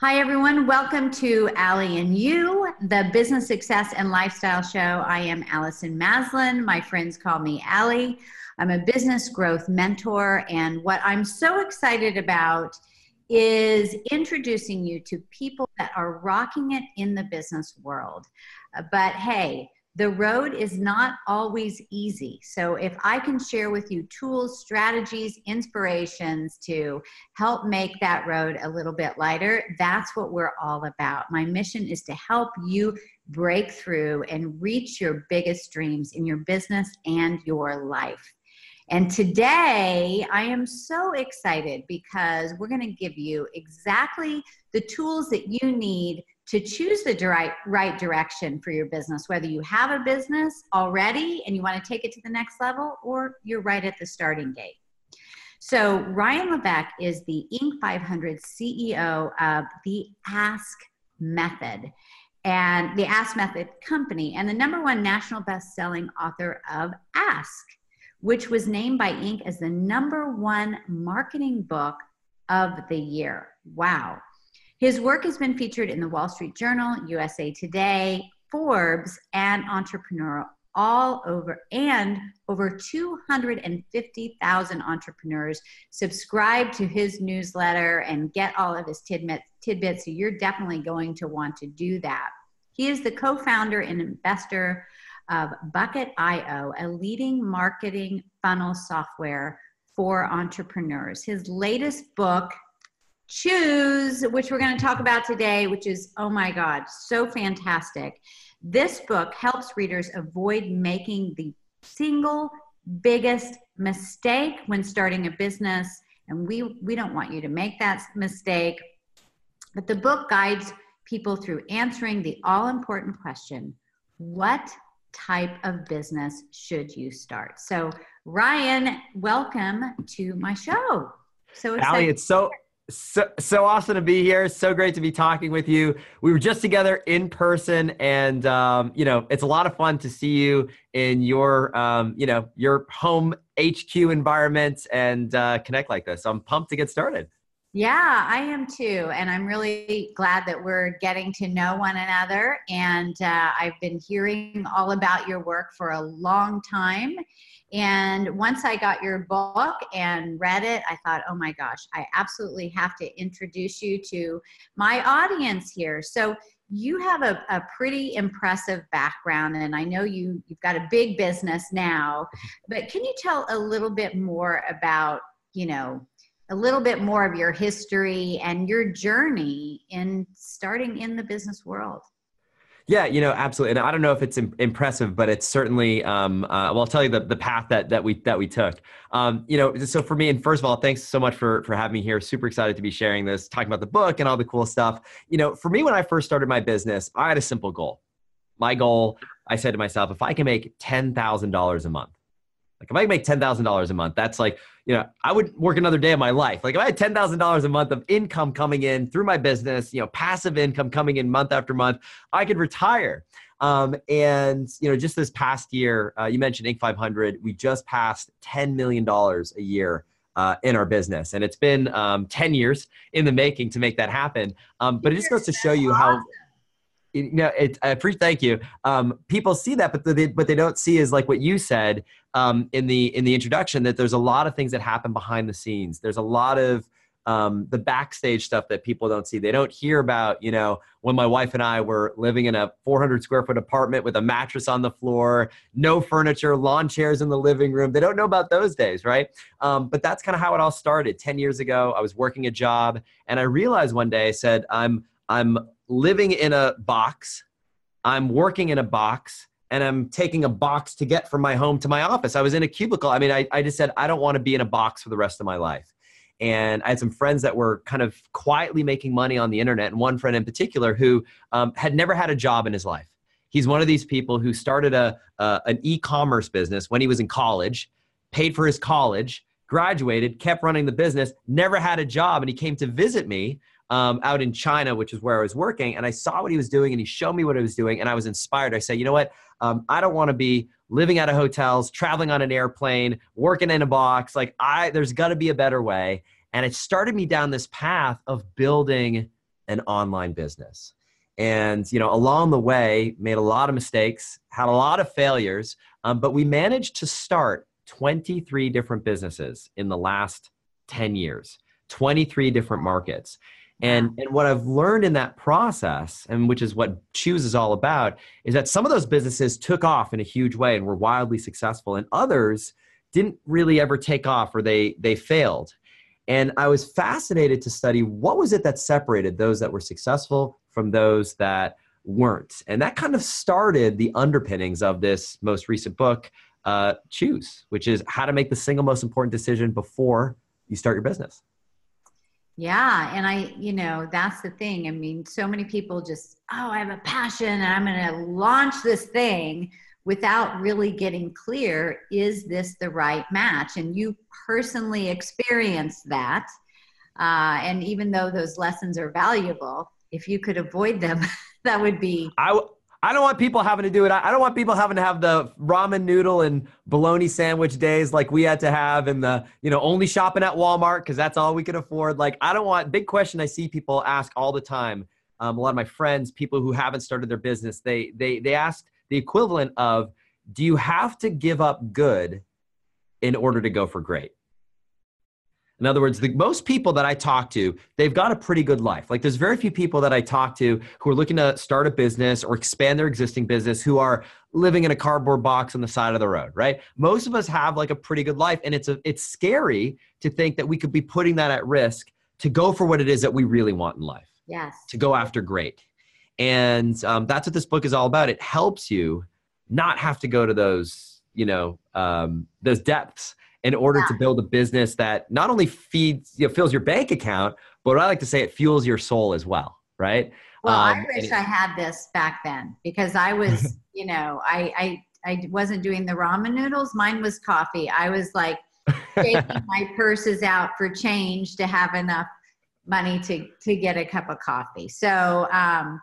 Hi, everyone. Welcome to Allie and You, the business success and lifestyle show. I am Allison Maslan. My friends call me Allie. I'm a business growth mentor, and what I'm so excited about is introducing you to people that are rocking it in the business world. Uh, but hey, the road is not always easy. So, if I can share with you tools, strategies, inspirations to help make that road a little bit lighter, that's what we're all about. My mission is to help you break through and reach your biggest dreams in your business and your life. And today I am so excited because we're going to give you exactly the tools that you need to choose the right, right direction for your business, whether you have a business already and you want to take it to the next level, or you're right at the starting gate. So, Ryan Levesque is the Inc. 500 CEO of the Ask Method and the Ask Method Company, and the number one national best-selling author of Ask, which was named by Inc. as the number one marketing book of the year. Wow. His work has been featured in the Wall Street Journal, USA Today, Forbes, and Entrepreneur all over, and over 250,000 entrepreneurs subscribe to his newsletter and get all of his tidbits, tidbits. So you're definitely going to want to do that. He is the co founder and investor of Bucket.io, a leading marketing funnel software for entrepreneurs. His latest book, Choose, which we're going to talk about today, which is, oh my God, so fantastic. This book helps readers avoid making the single biggest mistake when starting a business. And we, we don't want you to make that mistake. But the book guides people through answering the all important question what type of business should you start? So, Ryan, welcome to my show. So excited. Allie, it's so so, so awesome to be here. So great to be talking with you. We were just together in person, and um, you know it's a lot of fun to see you in your um, you know your home HQ environment and uh, connect like this. So I'm pumped to get started. Yeah, I am too. And I'm really glad that we're getting to know one another. And uh, I've been hearing all about your work for a long time. And once I got your book and read it, I thought, oh my gosh, I absolutely have to introduce you to my audience here. So, you have a, a pretty impressive background, and I know you, you've got a big business now, but can you tell a little bit more about, you know, a little bit more of your history and your journey in starting in the business world? Yeah, you know, absolutely. And I don't know if it's Im- impressive, but it's certainly. Um, uh, well, I'll tell you the, the path that that we that we took. Um, you know, so for me, and first of all, thanks so much for for having me here. Super excited to be sharing this, talking about the book and all the cool stuff. You know, for me, when I first started my business, I had a simple goal. My goal, I said to myself, if I can make ten thousand dollars a month, like if I can make ten thousand dollars a month, that's like you know I would work another day of my life. Like if I had ten thousand dollars a month of income coming in through my business, you know, passive income coming in month after month, I could retire. Um, and you know, just this past year, uh, you mentioned Inc. 500. We just passed ten million dollars a year uh, in our business, and it's been um, ten years in the making to make that happen. Um, but it just goes to show you how you know, it, I appreciate. Thank you. Um, people see that, but they, what they don't see is like what you said um, in the in the introduction that there's a lot of things that happen behind the scenes. There's a lot of um, the backstage stuff that people don't see. They don't hear about, you know, when my wife and I were living in a 400 square foot apartment with a mattress on the floor, no furniture, lawn chairs in the living room. They don't know about those days, right? Um, but that's kind of how it all started. 10 years ago, I was working a job and I realized one day, I said, I'm, I'm living in a box, I'm working in a box, and I'm taking a box to get from my home to my office. I was in a cubicle. I mean, I, I just said, I don't want to be in a box for the rest of my life. And I had some friends that were kind of quietly making money on the internet, and one friend in particular who um, had never had a job in his life. He's one of these people who started a, uh, an e commerce business when he was in college, paid for his college, graduated, kept running the business, never had a job, and he came to visit me um, out in China, which is where I was working, and I saw what he was doing, and he showed me what he was doing, and I was inspired. I said, you know what? Um, I don't want to be living out of hotels, traveling on an airplane, working in a box. Like I, there's got to be a better way. And it started me down this path of building an online business. And you know, along the way, made a lot of mistakes, had a lot of failures, um, but we managed to start 23 different businesses in the last 10 years, 23 different markets. And, and what I've learned in that process, and which is what Choose is all about, is that some of those businesses took off in a huge way and were wildly successful, and others didn't really ever take off or they they failed. And I was fascinated to study what was it that separated those that were successful from those that weren't. And that kind of started the underpinnings of this most recent book, uh, Choose, which is how to make the single most important decision before you start your business. Yeah. And I, you know, that's the thing. I mean, so many people just, oh, I have a passion and I'm going to launch this thing without really getting clear is this the right match? And you personally experienced that. Uh, and even though those lessons are valuable, if you could avoid them, that would be. I, I don't want people having to do it. I don't want people having to have the ramen noodle and bologna sandwich days like we had to have and the, you know, only shopping at Walmart because that's all we could afford. Like, I don't want, big question I see people ask all the time. Um, a lot of my friends, people who haven't started their business, they, they, they ask the equivalent of, do you have to give up good in order to go for great? In other words, the most people that I talk to, they've got a pretty good life. Like there's very few people that I talk to who are looking to start a business or expand their existing business who are living in a cardboard box on the side of the road, right? Most of us have like a pretty good life and it's a, it's scary to think that we could be putting that at risk to go for what it is that we really want in life. Yes. To go after great. And um, that's what this book is all about. It helps you not have to go to those, you know, um, those depths in order yeah. to build a business that not only feeds you know, fills your bank account but i like to say it fuels your soul as well right well um, i wish it, i had this back then because i was you know I, I i wasn't doing the ramen noodles mine was coffee i was like taking my purses out for change to have enough money to to get a cup of coffee so um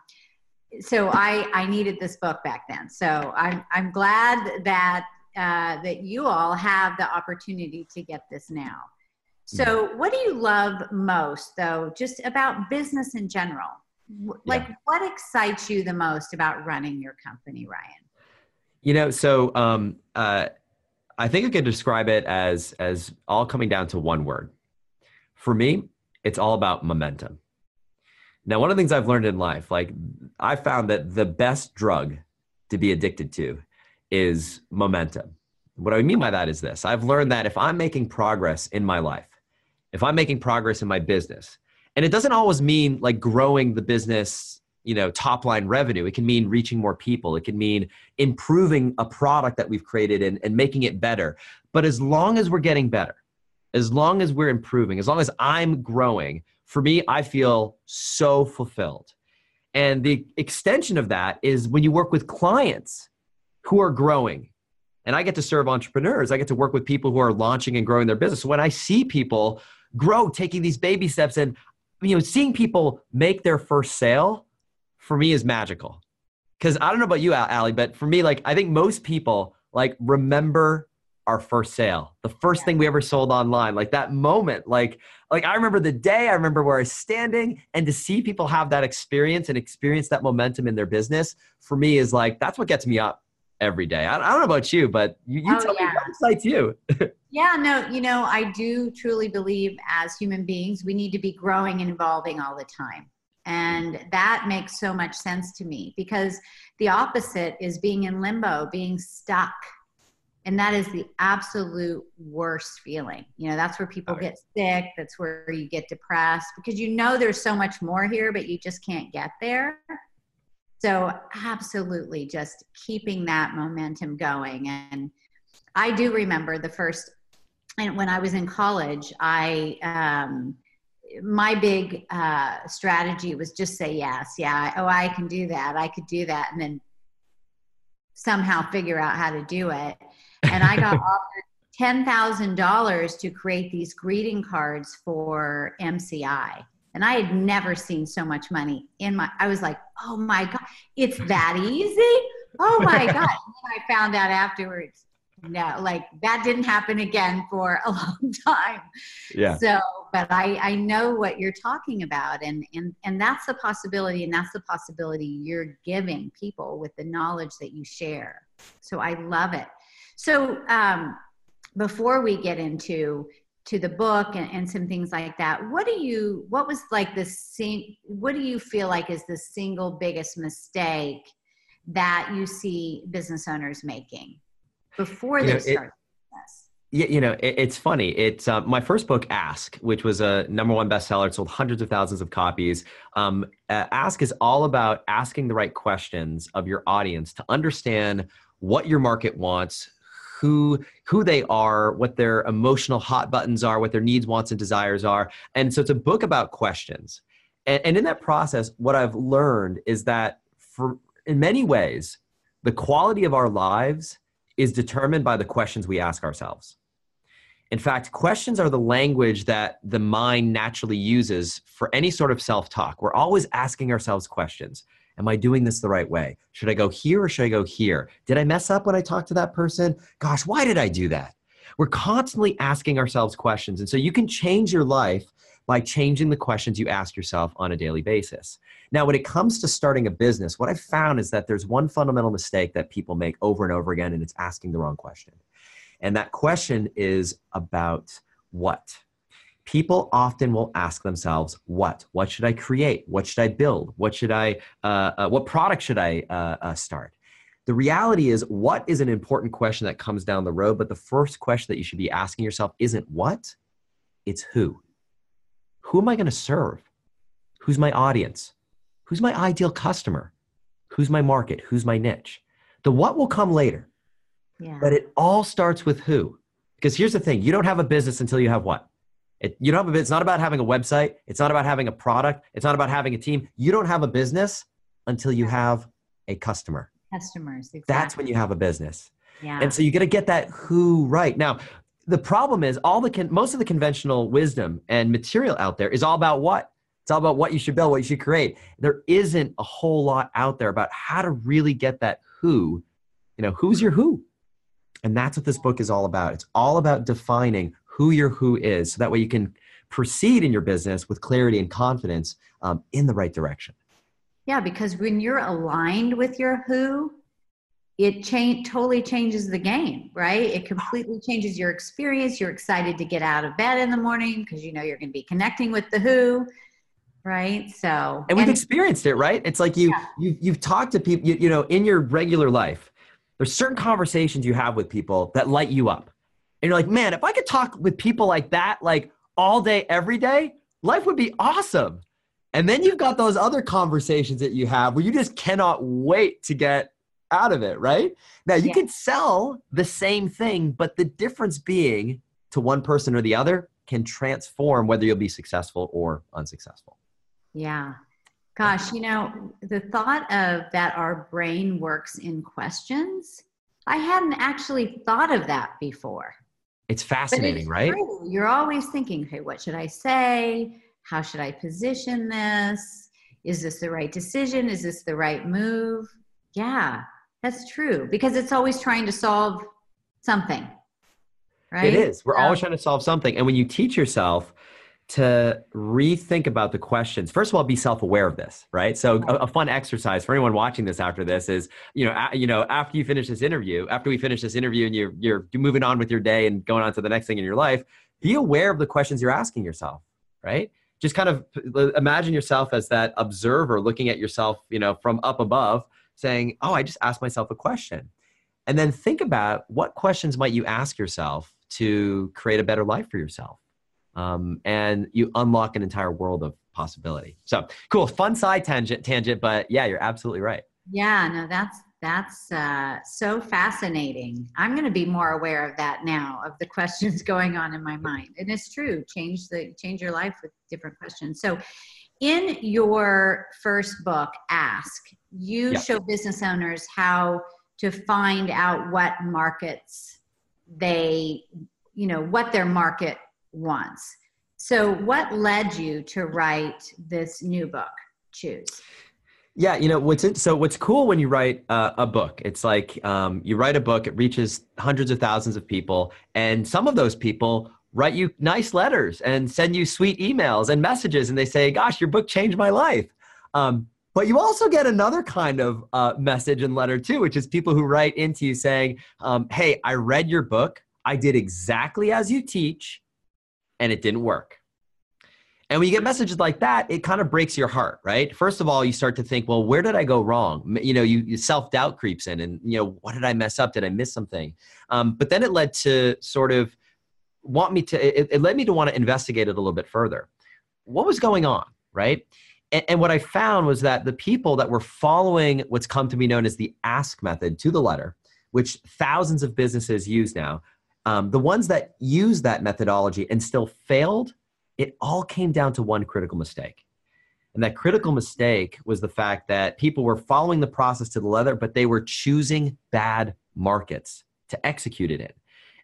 so I, I needed this book back then. So I'm, I'm glad that uh, that you all have the opportunity to get this now. So, what do you love most, though, just about business in general? Like, yeah. what excites you the most about running your company, Ryan? You know, so um, uh, I think I could describe it as as all coming down to one word. For me, it's all about momentum. Now, one of the things I've learned in life, like I found that the best drug to be addicted to is momentum. What I mean by that is this I've learned that if I'm making progress in my life, if I'm making progress in my business, and it doesn't always mean like growing the business, you know, top line revenue. It can mean reaching more people. It can mean improving a product that we've created and, and making it better. But as long as we're getting better, as long as we're improving, as long as I'm growing, for me, I feel so fulfilled. And the extension of that is when you work with clients who are growing. And I get to serve entrepreneurs. I get to work with people who are launching and growing their business. So when I see people grow, taking these baby steps, and you know, seeing people make their first sale, for me is magical. Because I don't know about you, Allie, but for me, like I think most people like remember our first sale, the first thing we ever sold online, like that moment, like like I remember the day, I remember where I was standing, and to see people have that experience and experience that momentum in their business, for me is like that's what gets me up every day. I, I don't know about you, but you, you oh, tell yeah. me what excites you. yeah, no, you know, I do truly believe as human beings, we need to be growing and evolving all the time. And that makes so much sense to me because the opposite is being in limbo, being stuck. And that is the absolute worst feeling. You know, that's where people oh, get sick. That's where you get depressed because you know there's so much more here, but you just can't get there. So, absolutely, just keeping that momentum going. And I do remember the first, and when I was in college, I, um, my big uh, strategy was just say yes. Yeah. Oh, I can do that. I could do that. And then somehow figure out how to do it. And I got offered $10,000 to create these greeting cards for MCI and I had never seen so much money in my, I was like, oh my God, it's that easy? Oh my God. I found out afterwards, no, like that didn't happen again for a long time. Yeah. So but I, I know what you're talking about. And, and, and that's the possibility. And that's the possibility you're giving people with the knowledge that you share. So I love it. So um, before we get into to the book and, and some things like that what do you what was like the same what do you feel like is the single biggest mistake that you see business owners making before you they know, start yeah, you know, it, it's funny. It's uh, my first book, Ask, which was a number one bestseller. It sold hundreds of thousands of copies. Um, uh, Ask is all about asking the right questions of your audience to understand what your market wants, who who they are, what their emotional hot buttons are, what their needs, wants, and desires are. And so it's a book about questions. And, and in that process, what I've learned is that for in many ways, the quality of our lives is determined by the questions we ask ourselves. In fact, questions are the language that the mind naturally uses for any sort of self talk. We're always asking ourselves questions. Am I doing this the right way? Should I go here or should I go here? Did I mess up when I talked to that person? Gosh, why did I do that? We're constantly asking ourselves questions. And so you can change your life by changing the questions you ask yourself on a daily basis. Now, when it comes to starting a business, what I've found is that there's one fundamental mistake that people make over and over again, and it's asking the wrong question. And that question is about what? People often will ask themselves what? What should i create? What should i build? What should i uh, uh, what product should i uh, uh, start? The reality is what is an important question that comes down the road but the first question that you should be asking yourself isn't what it's who. Who am i going to serve? Who's my audience? Who's my ideal customer? Who's my market? Who's my niche? The what will come later. Yeah. but it all starts with who. Because here's the thing you don't have a business until you have what it, you don't have a, it's not about having a website. It's not about having a product. It's not about having a team. You don't have a business until you have a customer. Customers. Exactly. That's when you have a business. Yeah. And so you got to get that who right. Now, the problem is all the con- most of the conventional wisdom and material out there is all about what? It's all about what you should build, what you should create. There isn't a whole lot out there about how to really get that who. You know, who's your who? And that's what this book is all about. It's all about defining who your who is so that way you can proceed in your business with clarity and confidence um, in the right direction. Yeah because when you're aligned with your who it change totally changes the game right? It completely changes your experience. You're excited to get out of bed in the morning because you know you're going to be connecting with the who right? So and we've and, experienced it right? It's like you, yeah. you you've talked to people you, you know in your regular life there's certain conversations you have with people that light you up and you're like, man, if I could talk with people like that, like all day, every day, life would be awesome. And then you've got those other conversations that you have where you just cannot wait to get out of it, right? Now you yeah. can sell the same thing, but the difference being to one person or the other can transform whether you'll be successful or unsuccessful. Yeah. Gosh, you know, the thought of that our brain works in questions, I hadn't actually thought of that before. It's fascinating, it's right? True. You're always thinking, okay, what should I say? How should I position this? Is this the right decision? Is this the right move? Yeah, that's true because it's always trying to solve something. Right? It is. We're always trying to solve something. And when you teach yourself to rethink about the questions. First of all be self-aware of this right? So a, a, fun exercise for anyone watching this after this is you know a, you know after you finish this interview after we finish this interview and you're you're moving on with your day and going on to the next thing in your life be aware of the questions you're asking yourself right? Just kind of uh, imagine yourself as that observer looking at yourself you know from up above saying oh i just asked myself a question. And then think about what questions might you ask yourself to create a better life for yourself um, and you unlock an entire world of possibility. So cool, fun side tangent, tangent, but yeah, you're absolutely right. Yeah, no, that's that's uh, so fascinating. I'm going to be more aware of that now, of the questions going on in my mind, and it's true. Change the change your life with different questions. So, in your first book, Ask, you yeah. show business owners how to find out what markets they, you know, what their market once. So, what led you to write this new book, Choose? Yeah, you know what's in, so what's cool when you write uh, a book? It's like um, you write a book, it reaches hundreds of thousands of people, and some of those people write you nice letters and send you sweet emails and messages and they say gosh your book changed my life um, but you also get another kind of uh, message and letter too which is people who write into you saying um, hey i read your book i did exactly as you teach and it didn't work and when you get messages like that, it kind of breaks your heart, right? First of all, you start to think, well, where did I go wrong? You know, you, you self doubt creeps in, and you know, what did I mess up? Did I miss something? Um, but then it led to sort of want me to. It, it, led me to want to investigate it a little bit further. What was going on, right? And, and what I found was that the people that were following what's come to be known as the ask method to the letter, which thousands of businesses use now, um, the ones that used that methodology and still failed it all came down to one critical mistake. And that critical mistake was the fact that people were following the process to the letter, but they were choosing bad markets to execute it in.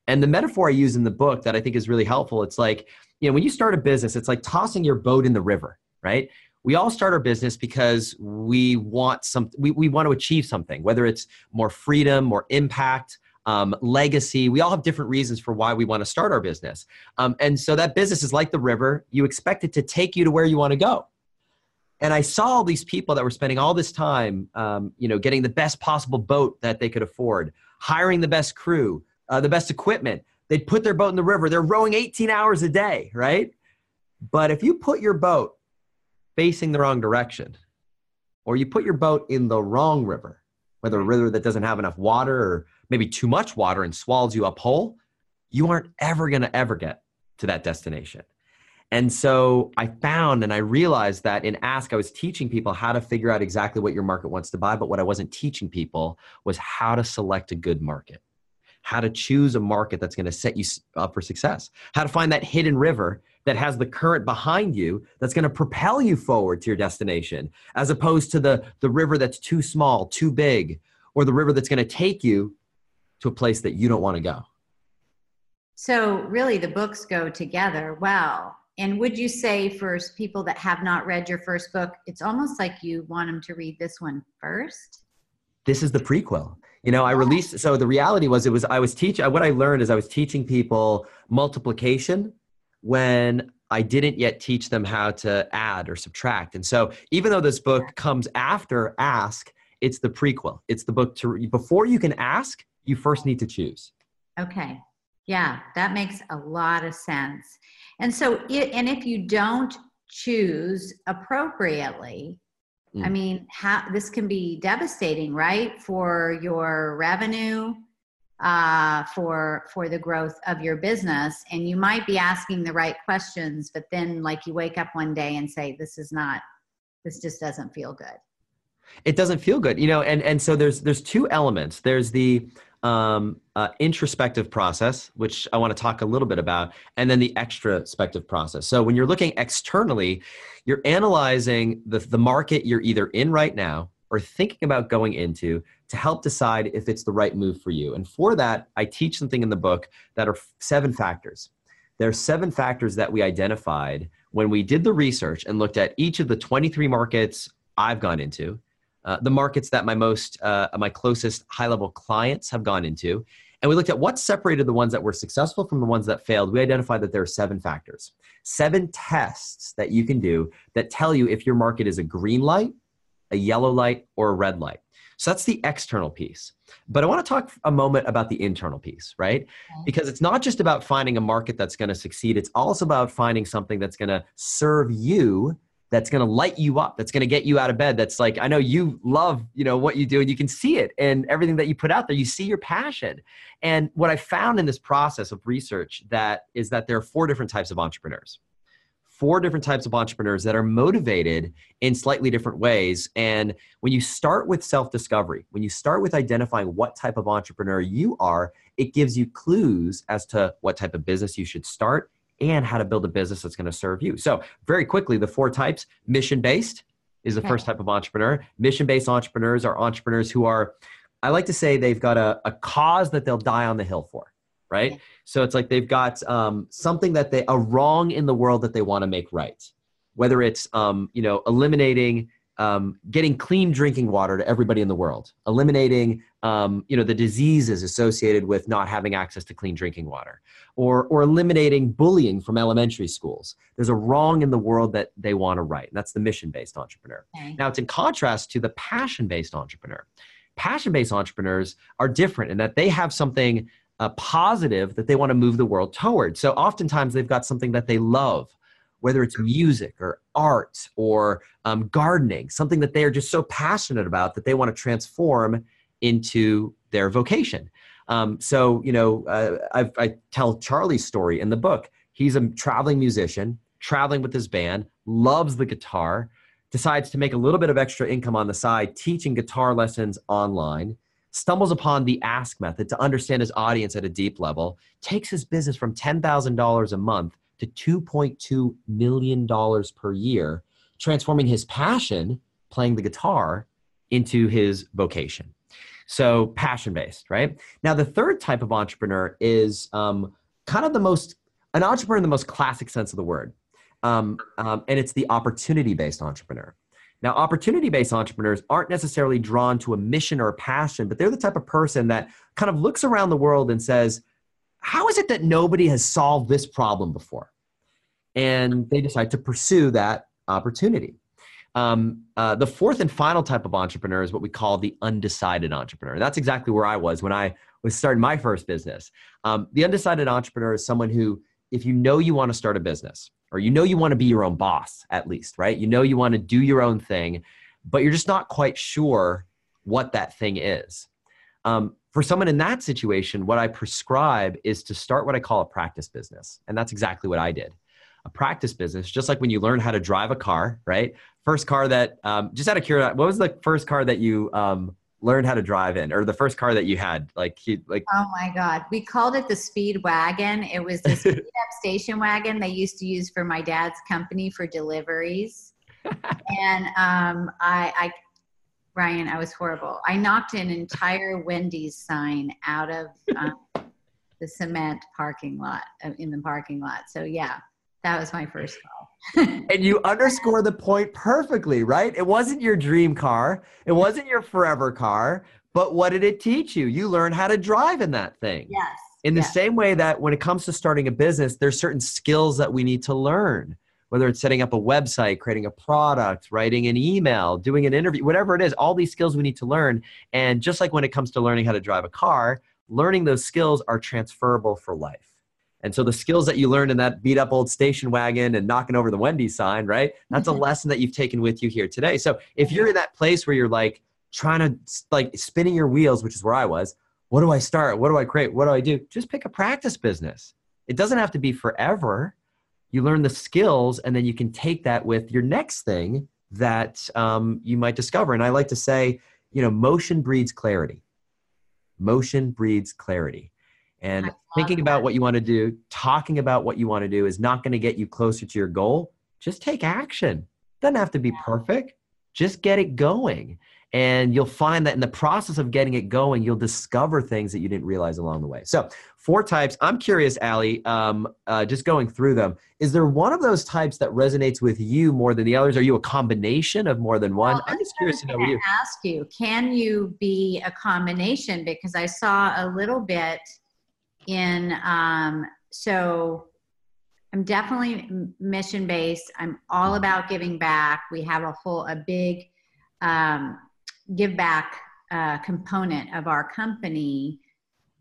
And the metaphor I use in the book that I think is really helpful, it's like, you know, when you start a business, it's like tossing your boat in the river, right? We all start our business because we want some we, we want to achieve something, whether it's more freedom, more impact, um, legacy. We all have different reasons for why we want to start our business. Um, and so that business is like the river. You expect it to take you to where you want to go. And I saw all these people that were spending all this time, um, you know, getting the best possible boat that they could afford, hiring the best crew, uh, the best equipment. They'd put their boat in the river. They're rowing 18 hours a day, right? But if you put your boat facing the wrong direction, or you put your boat in the wrong river, whether a river that doesn't have enough water or maybe too much water and swallows you up whole, you aren't ever going to ever get to that destination. And so I found and I realized that in Ask, I was teaching people how to figure out exactly what your market wants to buy. But what I wasn't teaching people was how to select a good market, how to choose a market that's going to set you up for success, how to find that hidden river that has the current behind you that's going to propel you forward to your destination, as opposed to the, the river that's too small, too big, or the river that's going to take you to a place that you don't want to go. So, really, the books go together well. And would you say for people that have not read your first book, it's almost like you want them to read this one first? This is the prequel. You know, I released, so the reality was, it was, I was teaching, what I learned is I was teaching people multiplication when I didn't yet teach them how to add or subtract. And so, even though this book comes after Ask, it's the prequel. It's the book to, before you can ask, you first need to choose. Okay. Yeah, that makes a lot of sense. And so, it, and if you don't choose appropriately, mm. I mean, how this can be devastating, right, for your revenue, uh, for for the growth of your business. And you might be asking the right questions, but then, like, you wake up one day and say, "This is not. This just doesn't feel good." It doesn't feel good, you know. And and so there's there's two elements. There's the um, uh, introspective process, which I want to talk a little bit about, and then the extrospective process. So when you're looking externally, you're analyzing the, the market you're either in right now or thinking about going into to help decide if it's the right move for you. And for that, I teach something in the book that are seven factors. There are seven factors that we identified when we did the research and looked at each of the 23 markets I've gone into uh, the markets that my most uh, my closest high level clients have gone into. And we looked at what separated the ones that were successful from the ones that failed. We identified that there are seven factors seven tests that you can do that tell you if your market is a green light a yellow light or a red light. So that's the external piece. But i want to talk a moment about the internal piece right? Okay. because it's not just about finding a market that's going to succeed. It's also about finding something that's going to serve you that's going to light you up that's going to get you out of bed that's like i know you love you know what you do and you can see it and everything that you put out there you see your passion. And what i found in this process of research that is that there are four different types of entrepreneurs. Four different types of entrepreneurs that are motivated in slightly different ways. And when you start with self-discovery when you start with identifying what type of entrepreneur you are it gives you clues as to what type of business you should start and how to build a business that's going to serve you. So, very quickly, the four types mission based is the okay. first type of entrepreneur. Mission based entrepreneurs are entrepreneurs who are, I like to say, they've got a, a cause that they'll die on the hill for, right? Okay. So, it's like they've got um, something that they, a wrong in the world that they want to make right. Whether it's, um, you know, eliminating um, getting clean drinking water to everybody in the world, eliminating um, you know the diseases associated with not having access to clean drinking water, or or eliminating bullying from elementary schools. There's a wrong in the world that they want to right, and that's the mission-based entrepreneur. Okay. Now it's in contrast to the passion-based entrepreneur. Passion-based entrepreneurs are different in that they have something uh, positive that they want to move the world toward. So oftentimes they've got something that they love whether it's music or art or um, gardening, something that they are just so passionate about that they want to transform into their vocation. Um, so, you know, uh, I tell Charlie's story in the book. He's a traveling musician, traveling with his band, loves the guitar, decides to make a little bit of extra income on the side, teaching guitar lessons online, stumbles upon the ask method to understand his audience at a deep level, takes his business from $10,000 a month to $2.2 million per year, transforming his passion, playing the guitar, into his vocation. So, passion based, right? Now, the third type of entrepreneur is um, kind of the most, an entrepreneur in the most classic sense of the word. Um, um, and it's the opportunity based entrepreneur. Now, opportunity based entrepreneurs aren't necessarily drawn to a mission or a passion, but they're the type of person that kind of looks around the world and says, How is it that nobody has solved this problem before? and they decide to pursue that opportunity. Um, uh, the fourth and final type of entrepreneur is what we call the undecided entrepreneur. That's exactly where I was when I was starting my first business. Um, the undecided entrepreneur is someone who, if you know you want to start a business, or you know you want to be your own boss, at least, right? You know you want to do your own thing, but you're just not quite sure what that thing is. Um, for someone in that situation, what I prescribe is to start what I call a practice business. And that's exactly what I did a practice business, just like when you learn how to drive a car, right? First car that, um, just out of curiosity, what was the first car that you um, learned how to drive in, or the first car that you had? Like, like. Oh my God, we called it the Speed Wagon. It was the speed up station wagon they used to use for my dad's company for deliveries, and um, I, I Ryan, I was horrible. I knocked an entire Wendy's sign out of um, the cement parking lot uh, in the parking lot. So yeah, that was my first call. and you underscore the point perfectly, right? It wasn't your dream car, it wasn't your forever car, but what did it teach you? You learned how to drive in that thing. Yes. In the yes. same way that when it comes to starting a business, there's certain skills that we need to learn, whether it's setting up a website, creating a product, writing an email, doing an interview, whatever it is, all these skills we need to learn. And just like when it comes to learning how to drive a car, learning those skills are transferable for life. And so the skills that you learned in that beat up old station wagon and knocking over the Wendy's sign, right? That's a mm-hmm. lesson that you've taken with you here today. So if you're in that place where you're like trying to like spinning your wheels, which is where I was, what do I start? What do I create? What do I do? Just pick a practice business. It doesn't have to be forever. You learn the skills and then you can take that with your next thing that um, you might discover. And I like to say, you know, motion breeds clarity. Motion breeds clarity. And thinking that. about what you want to do, talking about what you want to do is not going to get you closer to your goal. Just take action. Doesn't have to be perfect. Just get it going. And you'll find that in the process of getting it going, you'll discover things that you didn't realize along the way. So, four types. I'm curious, Allie, um, uh, just going through them. Is there one of those types that resonates with you more than the others? Are you a combination of more than one? Well, I'm just curious to know you. Ask you, can you be a combination? Because I saw a little bit in um, so i'm definitely mission based i'm all about giving back we have a whole a big um, give back uh, component of our company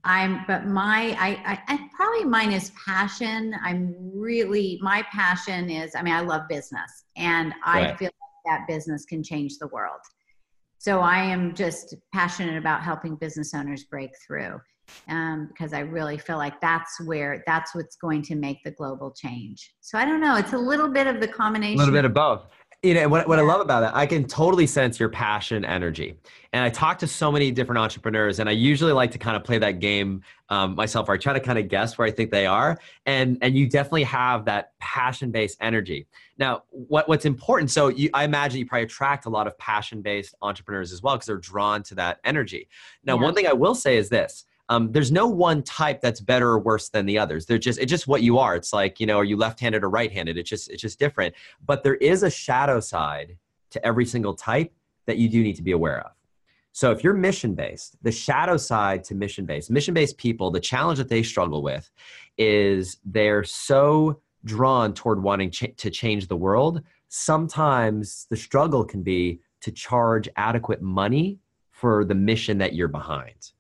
i'm but my I, I i probably mine is passion i'm really my passion is i mean i love business and i right. feel like that business can change the world so i am just passionate about helping business owners break through um, because I really feel like that's where that's what's going to make the global change. So I don't know. It's a little bit of the combination. A little bit of both. You know what, what I love about that I can totally sense your passion, energy. And I talk to so many different entrepreneurs, and I usually like to kind of play that game um, myself, where I try to kind of guess where I think they are. And and you definitely have that passion-based energy. Now, what what's important? So you, I imagine you probably attract a lot of passion-based entrepreneurs as well because they're drawn to that energy. Now, yeah. one thing I will say is this um, there's no one type that's better or worse than the others. They're just it's just what you are. It's like you know, are you left-handed or right-handed? It's just it's just different. But there is a shadow side to every single type that you do need to be aware of. So if you're mission based, the shadow side to mission based, mission based people, the challenge that they struggle with is they're so drawn toward wanting ch- to change the world. Sometimes the struggle can be to charge adequate money for the mission that you're behind.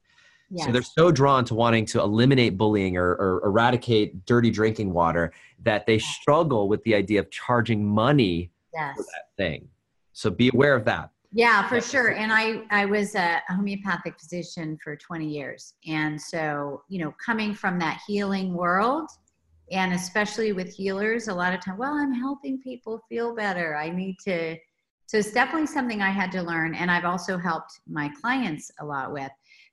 Yes. So they're so drawn to wanting to eliminate bullying or, or, eradicate dirty drinking water that they struggle with the idea of charging money yes. for that thing. So be aware of that. Yeah, for sure. And I, I was a homeopathic physician for 20 years. And so, you know, coming from that healing world, and especially with healers, a lot of time, well, I'm helping people feel better. I need to. So it's definitely something I had to learn. And I've also helped my clients a lot with.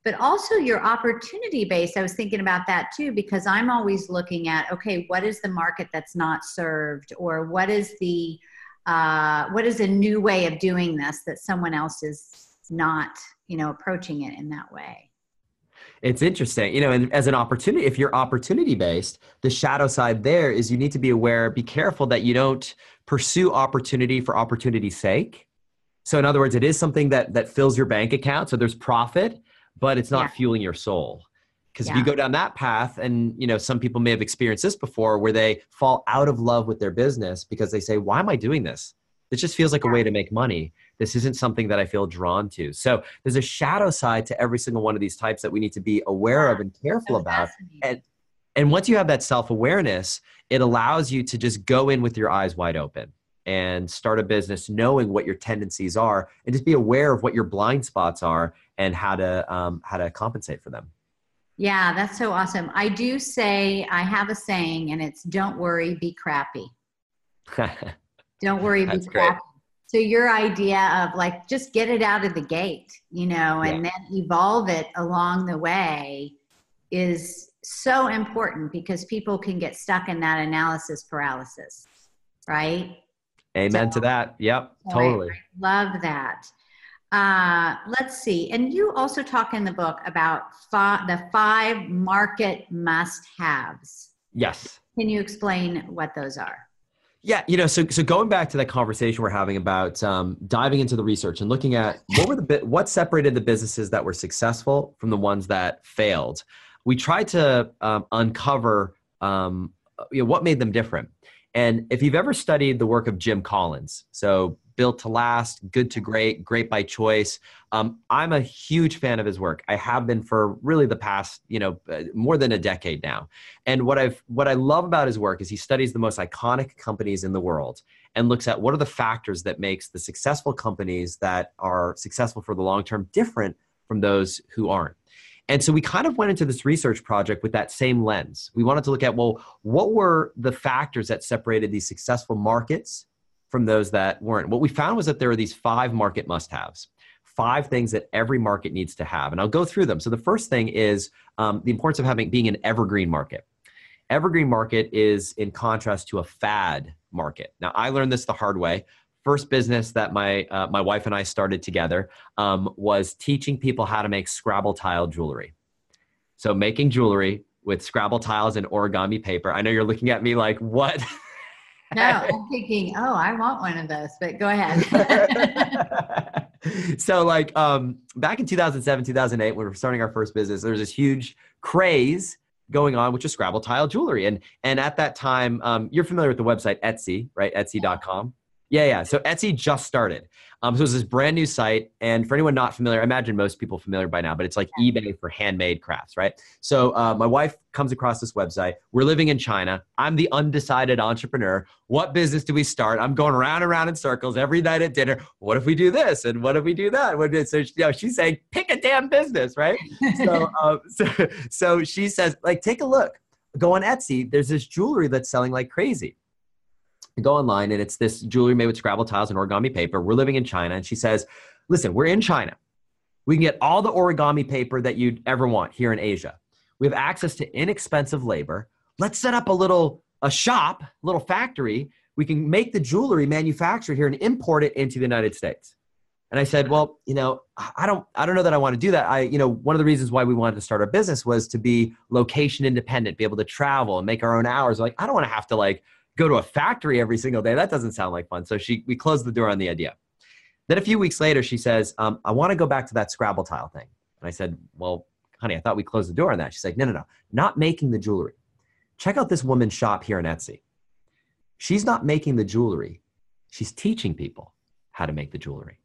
But also your opportunity base, I was thinking about that too, because I'm always looking at, okay, what is the market that's not served? Or what is the, uh, what is a new way of doing this that someone else is not you know approaching it in that way? It's interesting. You know and as an opportunity if you're opportunity based the shadow side there is you need to be aware be careful that you don't pursue opportunity for opportunity's sake. So in other words it is something that that fills your bank account. So there's profit but it's not yeah. fueling your soul. Because yeah. if you go down that path and you know some people may have experienced this before where they fall out of love with their business because they say why am i doing this? This just feels like a way to make money. This isn't something that i feel drawn to. So there's a shadow side to every single one of these types that we need to be aware of and careful about. and and once you have that self-awareness it allows you to just go in with your eyes wide open and start a business knowing what your tendencies are and just be aware of what your blind spots are and how to um, how to compensate for them yeah, that's so awesome. I do say, I have a saying, and it's don't worry, be crappy. don't worry, be crappy. So, your idea of like just get it out of the gate, you know, and yeah. then evolve it along the way is so important because people can get stuck in that analysis paralysis, right? Amen so, to that. Yep, totally. love that. Uh, let's see. And you also talk in the book about fi- the five market must haves. Yes. Can you explain what those are? Yeah, you know, so so going back to that conversation we're having about um, diving into the research and looking at what were the bit what separated the businesses that were successful from the ones that failed. We tried to um, uncover um, you know what made them different. And if you've ever studied the work of Jim Collins, so built to last, good to great, great by choice. Um, I'm a huge fan of his work. I have been for really the past, you know, uh, more than a decade now. And what I've what I love about his work is he studies the most iconic companies in the world and looks at what are the factors that makes the successful companies that are successful for the long term different from those who aren't. And so we kind of went into this research project with that same lens. We wanted to look at, well, what were the factors that separated these successful markets from those that weren't. What we found was that there are these five market must haves, five things that every market needs to have. And I'll go through them. So the first thing is um, the importance of having being an evergreen market. Evergreen market is in contrast to a fad market. Now, I learned this the hard way. First business that my uh, my wife and I started together um, was teaching people how to make Scrabble tile jewelry. So making jewelry with Scrabble tiles and origami paper. I know you're looking at me like, what? No, I'm thinking, oh, I want one of those, but go ahead. so like um, back in 2007, 2008, when we were starting our first business, there was this huge craze going on, which is Scrabble tile jewelry. And, and at that time, um, you're familiar with the website Etsy, right? Etsy.com. Yeah, yeah. So Etsy just started. Um, so it was this brand new site. And for anyone not familiar, I imagine most people familiar by now, but it's like eBay for handmade crafts, right? So uh, my wife comes across this website. We're living in China. I'm the undecided entrepreneur. What business do we start? I'm going around and around in circles every night at dinner. What if we do this? And what if we do that? What So you know, she's saying, pick a damn business, right? so, uh, so, so she says, like, take a look. Go on Etsy. There's this jewelry that's selling like crazy go online and it's this jewelry made with Scrabble tiles and origami paper. We're living in China. And she says, listen, we're in China. We can get all the origami paper that you'd ever want here in Asia. We have access to inexpensive labor. Let's set up a little a shop, a little factory. We can make the jewelry manufactured here and import it into the United States. And I said, well, you know, I don't, I don't know that I want to do that. I, you know, one of the reasons why we wanted to start our business was to be location independent, be able to travel and make our own hours. Like, I don't want to have to like go to a factory every single day. That doesn't sound like fun. So she we closed the door on the idea. Then a few weeks later, she says, um, I want to go back to that Scrabble tile thing. And I said, Well, honey, I thought we closed the door on that. She's like, No, no, no, not making the jewelry. Check out this woman's shop here on Etsy. She's not making the jewelry, she's teaching people how to make the jewelry.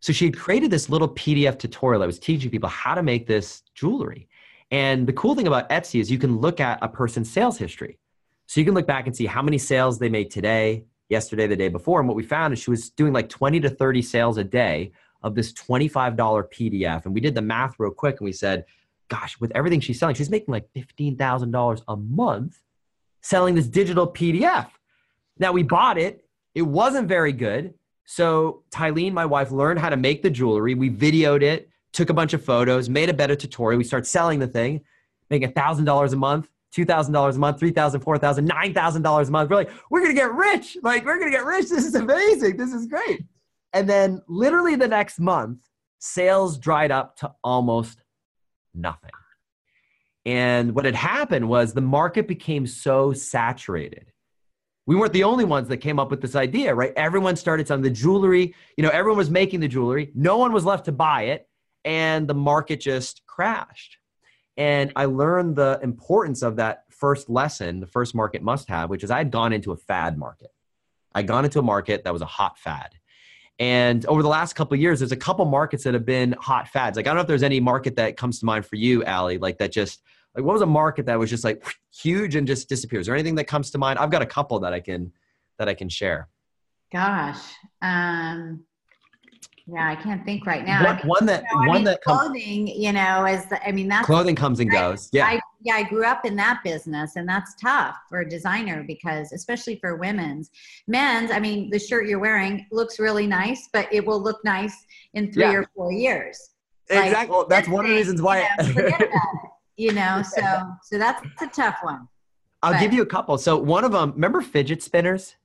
So she had created this little PDF tutorial that was teaching people how to make this jewelry. And the cool thing about Etsy is you can look at a person's sales history. So you can look back and see how many sales they made today, yesterday, the day before. And what we found is she was doing like 20 to 30 sales a day of this $25 PDF. And we did the math real quick and we said, gosh, with everything she's selling, she's making like $15,000 a month selling this digital PDF. Now we bought it, it wasn't very good. So Tylene, my wife, learned how to make the jewelry. We videoed it, took a bunch of photos, made a better tutorial. We started selling the thing, making $1,000 a month. $2,000 a month, $3,000, $4,000, $9,000 a month. We're like, we're going to get rich. Like, we're going to get rich. This is amazing. This is great. And then, literally, the next month, sales dried up to almost nothing. And what had happened was the market became so saturated. We weren't the only ones that came up with this idea, right? Everyone started selling the jewelry. You know, everyone was making the jewelry. No one was left to buy it. And the market just crashed. And I learned the importance of that first lesson, the first market must have, which is I had gone into a fad market. I'd gone into a market that was a hot fad. And over the last couple years, there's a couple markets that have been hot fads. Like I don't know if there's any market that comes to mind for you, Allie, like that just like what was a market that was just like huge and just disappears? Or anything that comes to mind? I've got a couple that I can that I can share. Gosh. Um yeah, I can't think right now. One, one that you know, one mean, that clothing, you know, is the, I mean that's clothing comes and goes. Yeah. I, yeah, I grew up in that business and that's tough for a designer because especially for women's. Men's, I mean, the shirt you're wearing looks really nice, but it will look nice in 3 yeah. or 4 years. Exactly. Like, well, that's one of the reasons why you know, it. You know, so so that's a tough one. I'll but, give you a couple. So one of them, remember fidget spinners?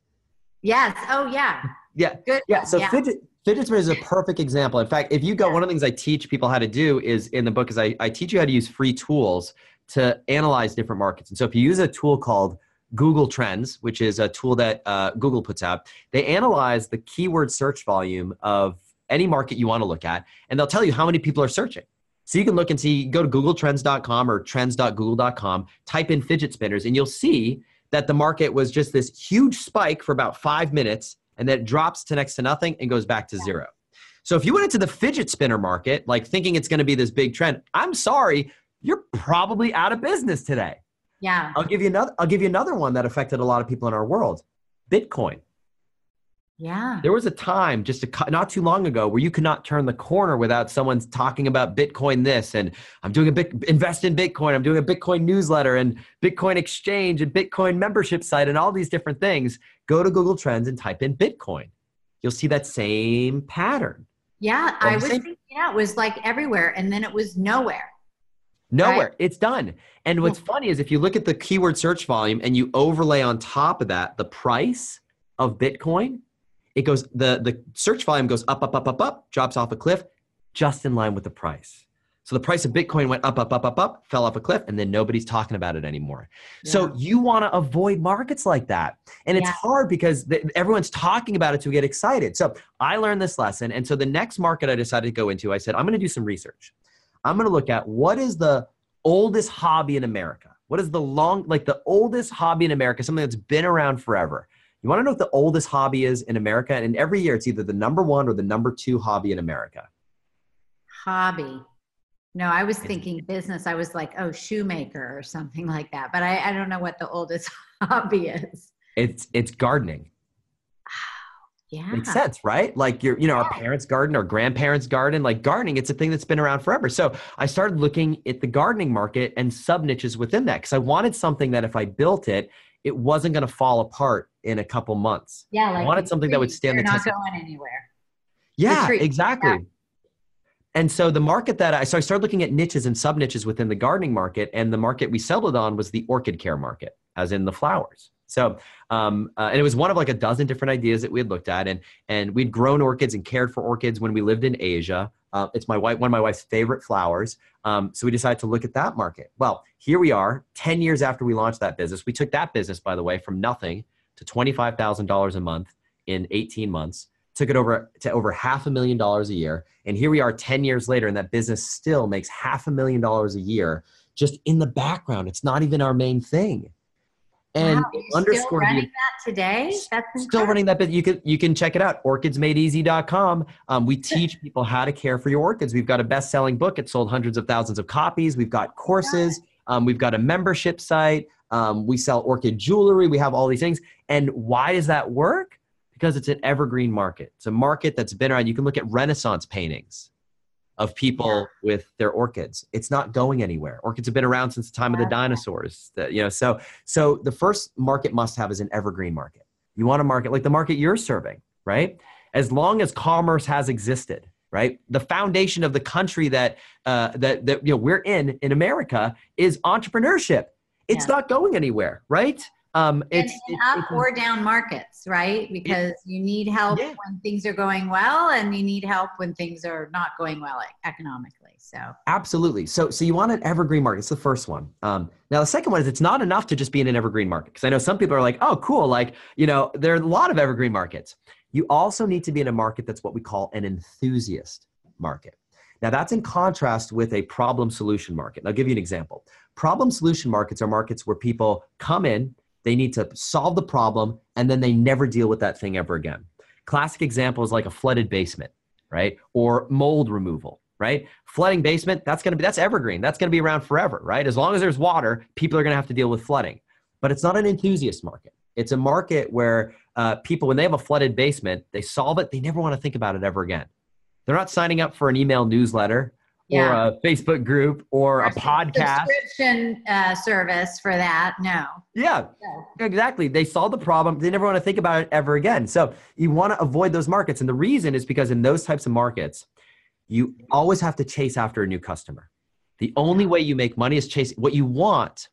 Yes. Oh yeah. Yeah. Good. Yeah. So yeah. fidget fidget spinner is a perfect example. In fact, if you go, one of the things I teach people how to do is in the book is I, I teach you how to use free tools to analyze different markets. And so if you use a tool called Google Trends, which is a tool that uh, Google puts out, they analyze the keyword search volume of any market you want to look at, and they'll tell you how many people are searching. So you can look and see, go to googletrends.com or trends.google.com, type in fidget spinners, and you'll see that the market was just this huge spike for about five minutes and then it drops to next to nothing and goes back to zero. So if you went into the fidget spinner market, like thinking it's going to be this big trend, I'm sorry, you're probably out of business today. Yeah. I'll give you another I'll give you another one that affected a lot of people in our world. Bitcoin. Yeah. There was a time just a, not too long ago where you could not turn the corner without someone talking about Bitcoin this and I'm doing a big invest in Bitcoin. I'm doing a Bitcoin newsletter and Bitcoin exchange and Bitcoin membership site and all these different things. Go to Google Trends and type in Bitcoin. You'll see that same pattern. Yeah, I was same- thinking yeah, it was like everywhere and then it was nowhere. Nowhere. Right? It's done. And what's funny is if you look at the keyword search volume and you overlay on top of that the price of Bitcoin, it goes the the search volume goes up up up up up drops off a cliff just in line with the price. So the price of bitcoin went up up up up up fell off a cliff and then nobody's talking about it anymore. Yeah. so you want to avoid markets like that. And it's yeah. hard because the, everyone's talking about it to get excited. So i learned this lesson. And so the next market i decided to go into i said i'm going to do some research. I'm going to look at what is the oldest hobby in america? What is the long like the oldest hobby in america something that's been around forever you want to know what the oldest hobby is in America? And every year it's either the number one or the number two hobby in America. Hobby. No, I was thinking business. I was like, oh, shoemaker or something like that. But I, I don't know what the oldest hobby is. It's it's gardening. Wow. Yeah. Makes sense, right? Like your, you know, yeah. our parents' garden, our grandparents' garden, like gardening, it's a thing that's been around forever. So I started looking at the gardening market and sub niches within that because I wanted something that if I built it, it wasn't going to fall apart in a couple months. Yeah, like I wanted something that would stand the test. Not going anywhere. Yeah, exactly. Yeah. And so the market that I so I started looking at niches and sub niches within the gardening market, and the market we settled on was the orchid care market, as in the flowers. So, um, uh, and it was one of like a dozen different ideas that we had looked at, and and we'd grown orchids and cared for orchids when we lived in Asia. Uh, it's my wife, one of my wife's favorite flowers. Um, so we decided to look at that market. Well, here we are, 10 years after we launched that business. We took that business, by the way, from nothing to $25,000 a month in 18 months. took it over to over half a million dollars a year. And here we are 10 years later, and that business still makes half a million dollars a year just in the background. It's not even our main thing. And wow, underscore running that today. That's incredible. still running that. But you can you can check it out. Orchidsmadeeasy.com. Um, we teach people how to care for your orchids. We've got a best selling book. It sold hundreds of thousands of copies. We've got courses. Um, we've got a membership site. Um, we sell orchid jewelry. We have all these things. And why does that work? Because it's an evergreen market. It's a market that's been around. You can look at Renaissance paintings of people with their orchids. It's not going anywhere. Orchids have been around since the time of the dinosaurs. The, you know, so so the first market must have is an evergreen market. You want a market like the market you're serving, right? As long as commerce has existed, right? The foundation of the country that uh, that that you know we're in in America is entrepreneurship. It's yeah. not going anywhere, right? Um, it's, up it's, or down markets, right? Because it, you need help yeah. when things are going well, and you need help when things are not going well economically. So absolutely. So so you want an evergreen market. It's the first one. Um, now the second one is it's not enough to just be in an evergreen market because I know some people are like, oh, cool. Like you know, there are a lot of evergreen markets. You also need to be in a market that's what we call an enthusiast market. Now, that's in contrast with a problem solution market. And I'll give you an example. Problem solution markets are markets where people come in, they need to solve the problem, and then they never deal with that thing ever again. Classic example is like a flooded basement, right? Or mold removal, right? Flooding basement, that's gonna be that's evergreen. That's gonna be around forever, right? As long as there's water, people are gonna have to deal with flooding. But it's not an enthusiast market. It's a market where uh, people, when they have a flooded basement, they solve it, they never want to think about it ever again. They're not signing up for an email newsletter yeah. or a Facebook group or, or a podcast subscription uh, service for that. No. Yeah, no. exactly. They solve the problem. They never want to think about it ever again. So you want to avoid those markets, and the reason is because in those types of markets, you always have to chase after a new customer. The only way you make money is chase. What you want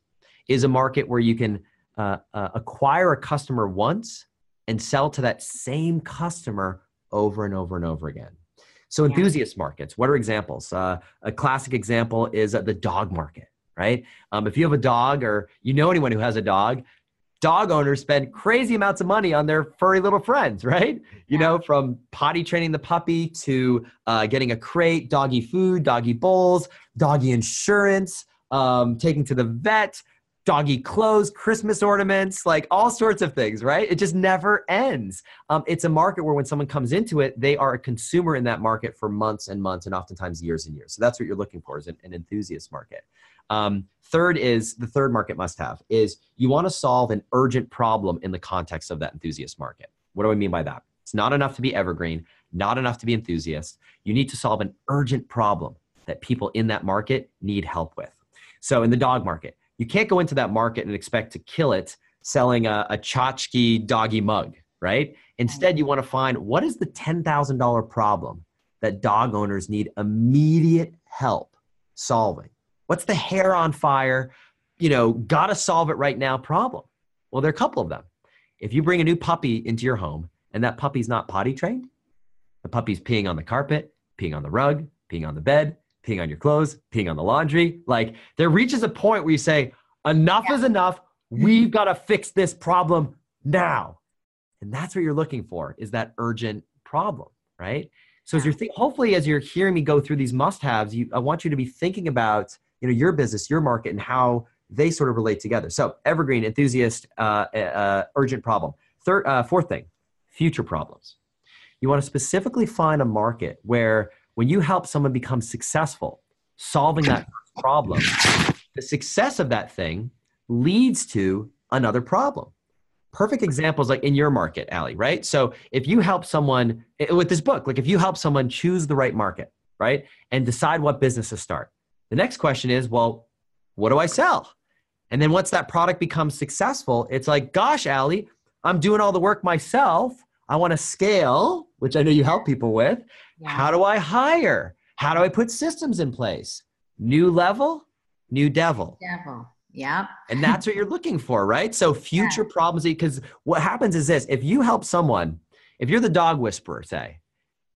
is a market where you can uh, uh, acquire a customer once and sell to that same customer over and over and over again. So enthusiast yeah. markets, what are examples? Uh, a classic example is uh, the dog market, right? Um, if you have a dog or you know anyone who has a dog, dog owners spend crazy amounts of money on their furry little friends, right? You know, from potty training the puppy to uh, getting a crate, doggy food, doggy bowls, doggy insurance, um, taking to the vet, doggy clothes, Christmas ornaments, like all sorts of things, right? It just never ends. Um, it's a market where when someone comes into it, they are a consumer in that market for months and months and oftentimes years and years. So that's what you're looking for is an, an enthusiast market. Um, third is the third market must have is you want to solve an urgent problem in the context of that enthusiast market. What do I mean by that? It's not enough to be evergreen, not enough to be enthusiast. You need to solve an urgent problem that people in that market need help with. So in the dog market, you can't go into that market and expect to kill it selling a, a tchotchke doggy mug, right? Instead, you want to find what is the $10,000 problem that dog owners need immediate help solving? What's the hair on fire, you know, gotta solve it right now problem? Well, there are a couple of them. If you bring a new puppy into your home and that puppy's not potty trained, the puppy's peeing on the carpet, peeing on the rug, peeing on the bed, peeing on your clothes, peeing on the laundry. Like there reaches a point where you say, enough yeah. is enough. We've got to fix this problem now. And that's what you're looking for is that urgent problem, right? So as you're hopefully as you're hearing me go through these must-haves, you, I want you to be thinking about you know your business, your market, and how they sort of relate together. So evergreen, enthusiast, uh, uh, urgent problem. Third, uh, fourth thing, future problems. You want to specifically find a market where when you help someone become successful solving that problem, the success of that thing leads to another problem. Perfect examples like in your market, Allie, right? So if you help someone eh, with this book, like if you help someone choose the right market, right? And decide what business to start. The next question is, well, what do I sell? And then once that product becomes successful, it's like, gosh, Allie, I'm doing all the work myself. I want to scale, which I know you help people with. Yeah. How do I hire? How do I put systems in place? New level, new devil. Devil. Yeah. And that's what you're looking for, right? So future yeah. problems because what happens is this, if you help someone, if you're the dog whisperer, say,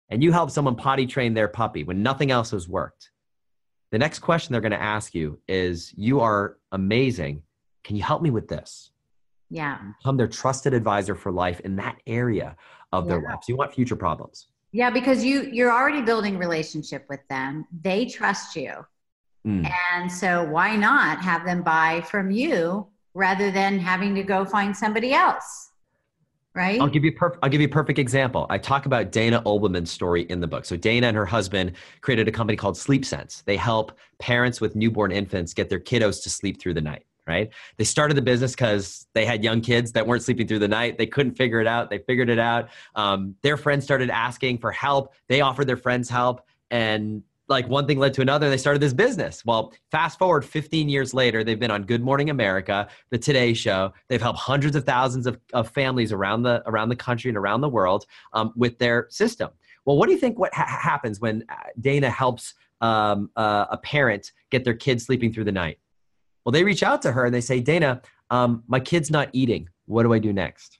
and you help someone potty train their puppy when nothing else has worked, the next question they're going to ask you is, You are amazing. Can you help me with this? Yeah. Become their trusted advisor for life in that area of their yeah. lives. You want future problems. Yeah, because you you're already building relationship with them. They trust you. Mm. And so why not have them buy from you rather than having to go find somebody else? Right? I'll give you perf- I'll give you a perfect example. I talk about Dana Obleman's story in the book. So Dana and her husband created a company called Sleep Sense. They help parents with newborn infants get their kiddos to sleep through the night right? They started the business because they had young kids that weren't sleeping through the night. They couldn't figure it out. They figured it out. Um, their friends started asking for help. They offered their friends help. And like one thing led to another. They started this business. Well, fast forward 15 years later, they've been on Good Morning America, the Today Show. They've helped hundreds of thousands of, of families around the around the country and around the world um, with their system. Well, what do you think? What ha- happens when uh, Dana helps um, uh, a parent get their kids sleeping through the night? Well, they reach out to her and they say, Dana, um, my kid's not eating. What do I do next?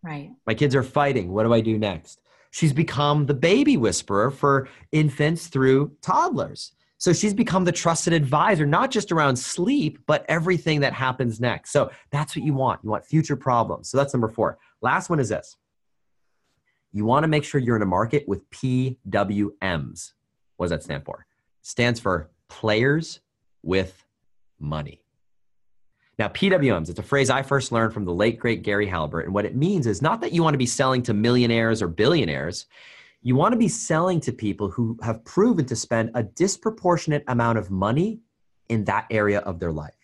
Right. My kids are fighting. What do I do next? She's become the baby whisperer for infants through toddlers. So she's become the trusted advisor, not just around sleep, but everything that happens next. So that's what you want. You want future problems. So that's number four. Last one is this you want to make sure you're in a market with PWMs. What does that stand for? Stands for players with money. Now, PWMs, it's a phrase I first learned from the late, great Gary Halbert. And what it means is not that you want to be selling to millionaires or billionaires. You want to be selling to people who have proven to spend a disproportionate amount of money in that area of their life.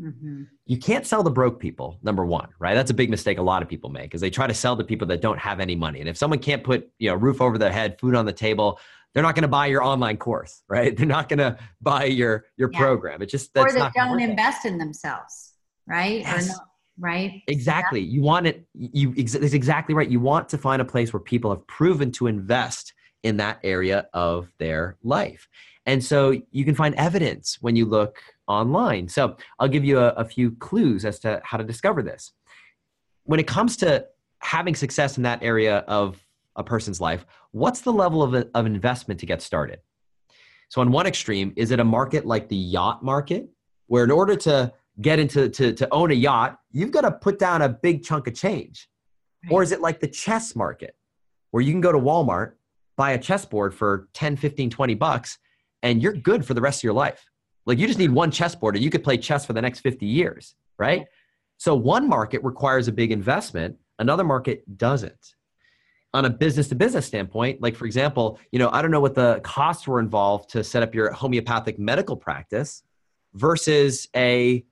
Mm-hmm. You can't sell to broke people, number one, right? That's a big mistake a lot of people make is they try to sell to people that don't have any money. And if someone can't put, you know, roof over their head, food on the table, they're not going to buy your online course, right? They're not going to buy your your yeah. program. It just that's or they don't invest in themselves, right? Yes. Not, right? Exactly. Yeah. You want it. You it's exactly right. You want to find a place where people have proven to invest in that area of their life, and so you can find evidence when you look online. So I'll give you a, a few clues as to how to discover this. When it comes to having success in that area of a person's life, what's the level of, of investment to get started? So, on one extreme, is it a market like the yacht market, where in order to get into to, to own a yacht, you've got to put down a big chunk of change? Right. Or is it like the chess market, where you can go to Walmart, buy a chessboard for 10, 15, 20 bucks, and you're good for the rest of your life? Like you just need one chessboard and you could play chess for the next 50 years, right? So one market requires a big investment, another market doesn't on a business to business standpoint like for example you know i don't know what the costs were involved to set up your homeopathic medical practice versus a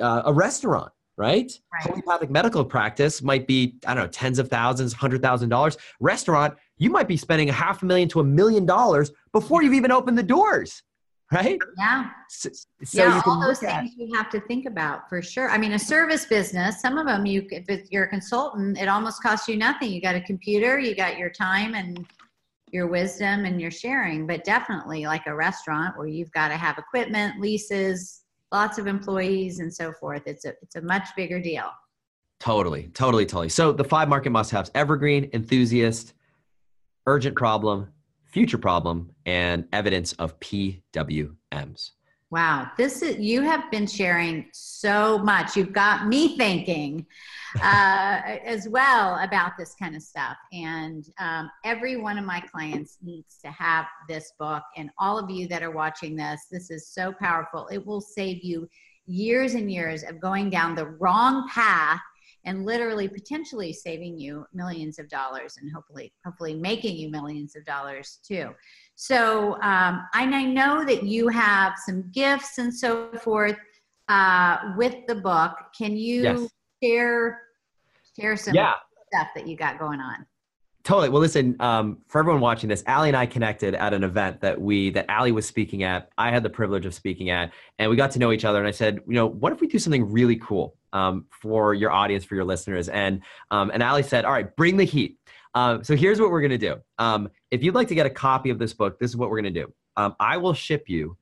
uh, a restaurant right? right? homeopathic medical practice might be i don't know tens of thousands hundred thousand dollars restaurant you might be spending a half a million to a million dollars before you've even opened the doors right? Yeah. So, so yeah, all those things you have to think about for sure. I mean, a service business, some of them you if you're a consultant, it almost costs you nothing. You got a computer, you got your time and your wisdom and your sharing, but definitely like a restaurant where you've got to have equipment, leases, lots of employees and so forth. It's a it's a much bigger deal. Totally, totally, totally. So the five market must-haves: evergreen, enthusiast, urgent problem, future problem, and evidence of PWMs. Wow, this is you have been sharing so much. You've got me thinking uh, as well about this kind of stuff. And um, every one of my clients needs to have this book. And all of you that are watching this, this is so powerful. It will save you years and years of going down the wrong path and literally potentially saving you millions of dollars and hopefully hopefully making you millions of dollars too so um, and i know that you have some gifts and so forth uh, with the book can you yes. share share some yeah. stuff that you got going on Totally. Well, listen, um, for everyone watching this, Allie and I connected at an event that we that Allie was speaking at. I had the privilege of speaking at, and we got to know each other. And I said, you know, what if we do something really cool um, for your audience, for your listeners? And um, and Allie said, all right, bring the heat. Um, so here's what we're gonna do. Um, if you'd like to get a copy of this book, this is what we're gonna do. Um, I will ship you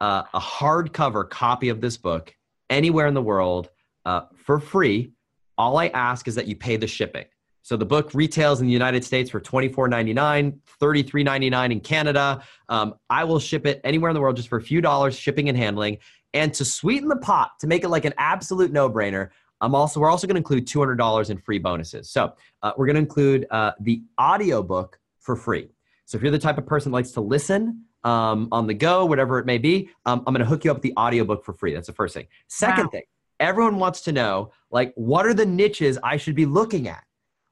uh, a hardcover copy of this book anywhere in the world uh, for free. All I ask is that you pay the shipping. So the book retails in the United States for $24.99, $33.99 in Canada. Um, I will ship it anywhere in the world just for a few dollars shipping and handling. And to sweeten the pot, to make it like an absolute no brainer, I'm also we're also going to include $200 in free bonuses. So uh, we're going to include uh, the audiobook for free. So if you're the type of person that likes to listen um, on the go, whatever it may be, um, I'm going to hook you up with the audiobook for free. That's the first thing. Second wow. thing, everyone wants to know like what are the niches I should be looking at?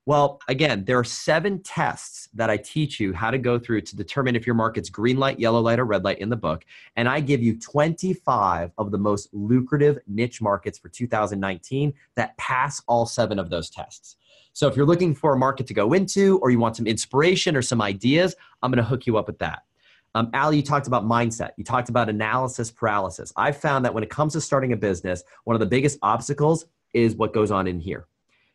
Well, again, there are seven tests that I teach you how to go through to determine if your market's green light, yellow light, or red light in the book. And I give you 25 of the most lucrative niche markets for 2019 that pass all seven of those tests. So if you're looking for a market to go into or you want some inspiration or some ideas, I'm going to hook you up with that. Um, Allie, you talked about mindset. You talked about analysis paralysis. I've found that when it comes to starting a business, one of the biggest obstacles is what goes on in here.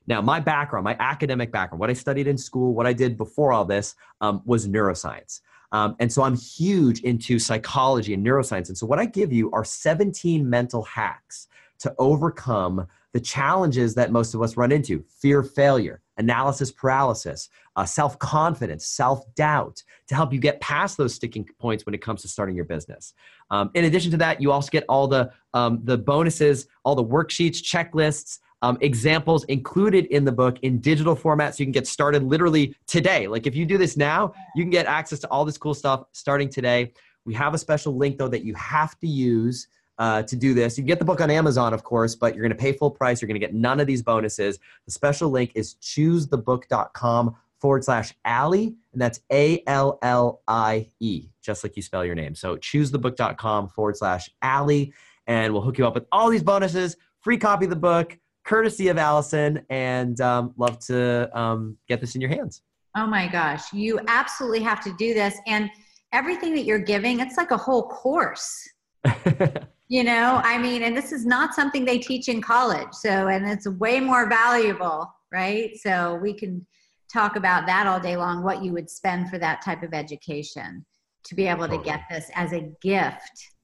Now, my background, my academic background, what I studied in school, what I did before all this um, was neuroscience. Um, and so I'm huge into psychology and neuroscience. And so what I give you are 17 mental hacks to overcome the challenges that most of us run into fear of failure, analysis paralysis, uh, self confidence, self doubt to help you get past those sticking points when it comes to starting your business. Um, in addition to that, you also get all the, um, the bonuses, all the worksheets, checklists, um, examples included in the book in digital format so you can get started literally today. Like if you do this now, you can get access to all this cool stuff starting today. We have a special link though that you have to use uh, to do this. You get the book on Amazon, of course, but you're going to pay full price. You're going to get none of these bonuses. The special link is choosethebook.com forward slash Allie, and that's A L L I E, just like you spell your name. So choosethebook.com forward slash Allie, and we'll hook you up with all these bonuses, free copy of the book, courtesy of Allison, and um, love to um, get this in your hands. Oh my gosh, you absolutely have to do this. And everything that you're giving, it's like a whole course. you know, I mean, and this is not something they teach in college. So, and it's way more valuable, right? So, we can talk about that all day long what you would spend for that type of education to be able to get this as a gift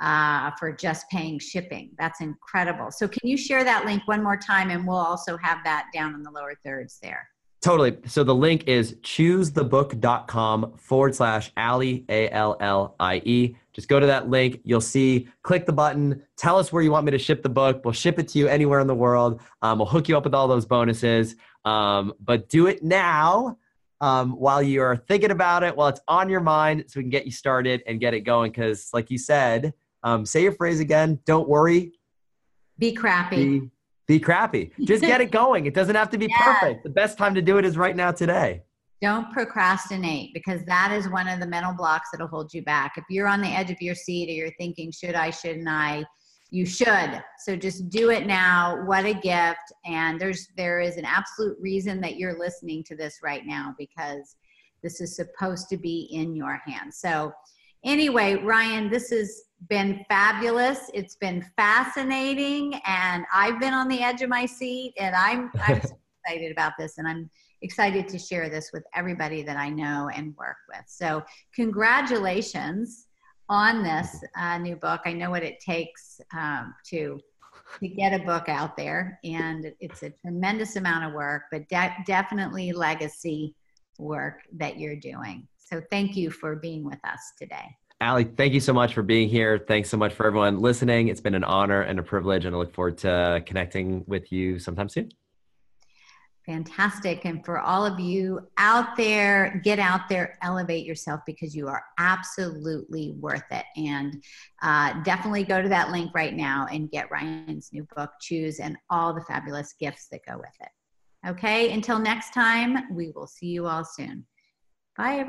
uh, for just paying shipping. That's incredible. So, can you share that link one more time? And we'll also have that down in the lower thirds there. Totally. So the link is choosethebook.com forward slash Allie, A L L I E. Just go to that link. You'll see, click the button, tell us where you want me to ship the book. We'll ship it to you anywhere in the world. Um, we'll hook you up with all those bonuses. Um, but do it now um, while you're thinking about it, while it's on your mind, so we can get you started and get it going. Because, like you said, um, say your phrase again. Don't worry. Be crappy. Be, be crappy. Just get it going. It doesn't have to be yes. perfect. The best time to do it is right now today. Don't procrastinate because that is one of the mental blocks that'll hold you back. If you're on the edge of your seat or you're thinking, should I, shouldn't I? You should. So just do it now. What a gift. And there's there is an absolute reason that you're listening to this right now because this is supposed to be in your hands. So anyway, Ryan, this has been fabulous. It's been fascinating, and I've been on the edge of my seat, and I'm I'm so excited about this, and I'm excited to share this with everybody that I know and work with. So, congratulations on this uh, new book. I know what it takes um, to to get a book out there, and it's a tremendous amount of work, but de- definitely legacy work that you're doing. So thank you for being with us today. Allie, thank you so much for being here. Thanks so much for everyone listening. It's been an honor and a privilege, and I look forward to connecting with you sometime soon. Fantastic. And for all of you out there, get out there, elevate yourself because you are absolutely worth it. And uh, definitely go to that link right now and get Ryan's new book, Choose, and all the fabulous gifts that go with it. Okay, until next time, we will see you all soon. Bye, everyone.